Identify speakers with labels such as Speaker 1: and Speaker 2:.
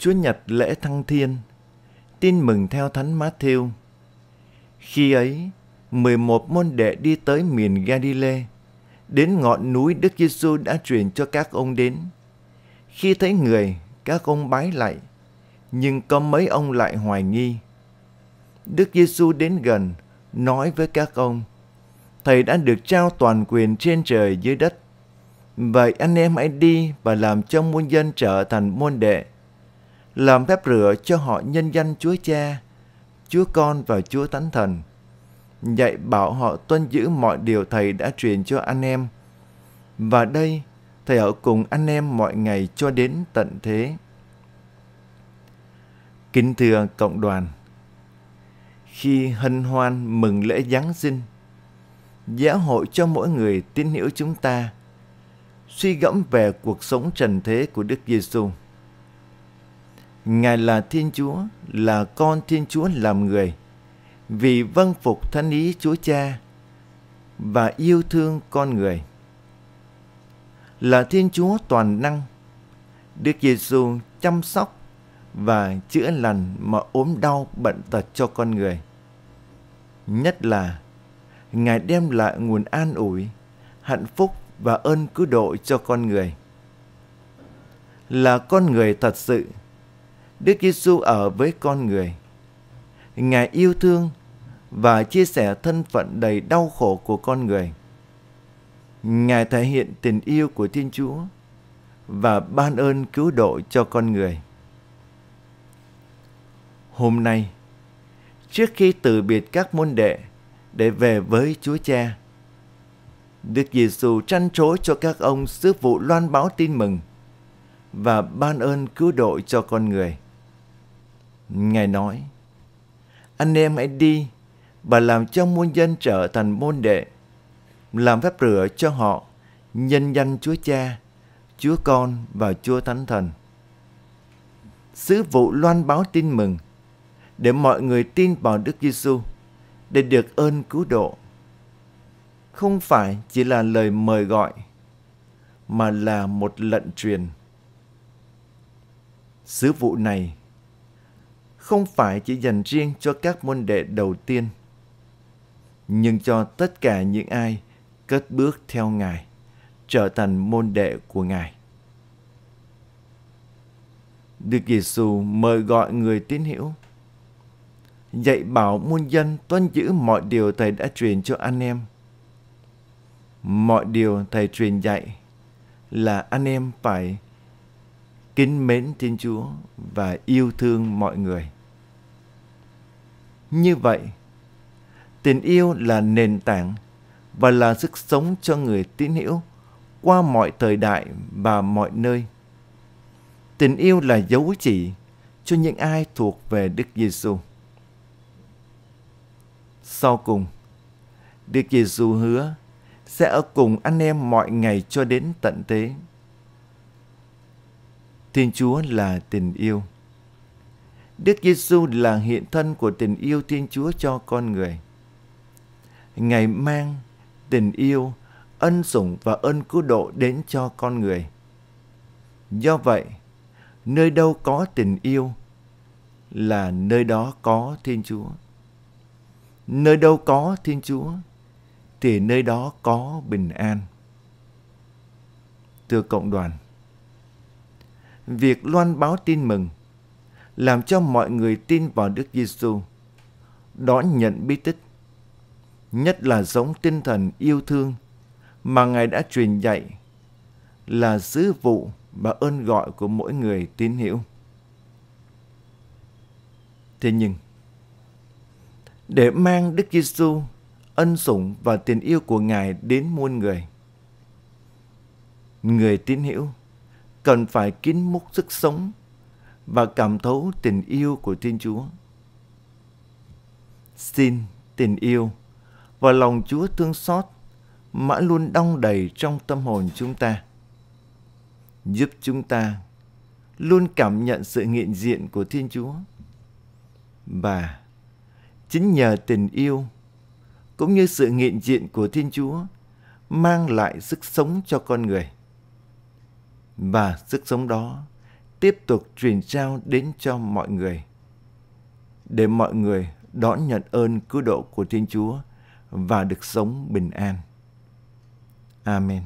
Speaker 1: Chúa Nhật lễ Thăng Thiên, tin mừng theo Thánh Matthew. Khi ấy, 11 môn đệ đi tới miền Galilee, đến ngọn núi Đức Giêsu đã truyền cho các ông đến. Khi thấy người, các ông bái lại, nhưng có mấy ông lại hoài nghi. Đức Giêsu đến gần, nói với các ông, Thầy đã được trao toàn quyền trên trời dưới đất. Vậy anh em hãy đi và làm cho muôn dân trở thành môn đệ. Làm phép rửa cho họ nhân danh Chúa Cha, Chúa Con và Chúa Thánh Thần. Dạy bảo họ tuân giữ mọi điều Thầy đã truyền cho anh em. Và đây, Thầy ở cùng anh em mọi ngày cho đến tận thế. Kính thưa cộng đoàn, khi hân hoan mừng lễ Giáng sinh, giáo hội cho mỗi người tín hiểu chúng ta suy gẫm về cuộc sống trần thế của Đức Giêsu. Ngài là Thiên Chúa, là con Thiên Chúa làm người, vì vâng phục thánh ý Chúa Cha và yêu thương con người. Là Thiên Chúa toàn năng, Đức Giêsu chăm sóc và chữa lành mọi ốm đau bệnh tật cho con người. Nhất là Ngài đem lại nguồn an ủi, hạnh phúc và ơn cứu độ cho con người. Là con người thật sự, Đức Giêsu ở với con người. Ngài yêu thương và chia sẻ thân phận đầy đau khổ của con người. Ngài thể hiện tình yêu của Thiên Chúa và ban ơn cứu độ cho con người. Hôm nay, trước khi từ biệt các môn đệ để về với Chúa Cha, Đức Giêsu trăn trối cho các ông sứ vụ loan báo tin mừng và ban ơn cứu độ cho con người. Ngài nói, anh em hãy đi và làm cho muôn dân trở thành môn đệ, làm phép rửa cho họ, nhân danh Chúa Cha, Chúa Con và Chúa Thánh Thần. Sứ vụ loan báo tin mừng để mọi người tin vào Đức Giêsu để được ơn cứu độ. Không phải chỉ là lời mời gọi mà là một lệnh truyền. Sứ vụ này không phải chỉ dành riêng cho các môn đệ đầu tiên, nhưng cho tất cả những ai cất bước theo Ngài, trở thành môn đệ của Ngài. Đức Giêsu mời gọi người tín hữu dạy bảo muôn dân tuân giữ mọi điều Thầy đã truyền cho anh em. Mọi điều Thầy truyền dạy là anh em phải kính mến Thiên Chúa và yêu thương mọi người. Như vậy, tình yêu là nền tảng và là sức sống cho người tín hữu qua mọi thời đại và mọi nơi. Tình yêu là dấu chỉ cho những ai thuộc về Đức Giêsu. Sau cùng, Đức Giêsu hứa sẽ ở cùng anh em mọi ngày cho đến tận thế. Thiên Chúa là tình yêu. Đức Giêsu là hiện thân của tình yêu Thiên Chúa cho con người. Ngài mang tình yêu, ân sủng và ân cứu độ đến cho con người. Do vậy, nơi đâu có tình yêu là nơi đó có Thiên Chúa. Nơi đâu có Thiên Chúa thì nơi đó có bình an. Thưa cộng đoàn, việc loan báo tin mừng làm cho mọi người tin vào Đức Giêsu, đón nhận bí tích, nhất là giống tinh thần yêu thương mà Ngài đã truyền dạy là sứ vụ và ơn gọi của mỗi người tín hữu. Thế nhưng, để mang Đức Giêsu ân sủng và tình yêu của Ngài đến muôn người. Người tín hữu cần phải kín múc sức sống và cảm thấu tình yêu của Thiên Chúa. Xin tình yêu và lòng Chúa thương xót mãi luôn đong đầy trong tâm hồn chúng ta. Giúp chúng ta luôn cảm nhận sự nghiện diện của Thiên Chúa và Chính nhờ tình yêu cũng như sự nghiện diện của Thiên Chúa mang lại sức sống cho con người. Và sức sống đó tiếp tục truyền trao đến cho mọi người, để mọi người đón nhận ơn cứu độ của Thiên Chúa và được sống bình an. Amen.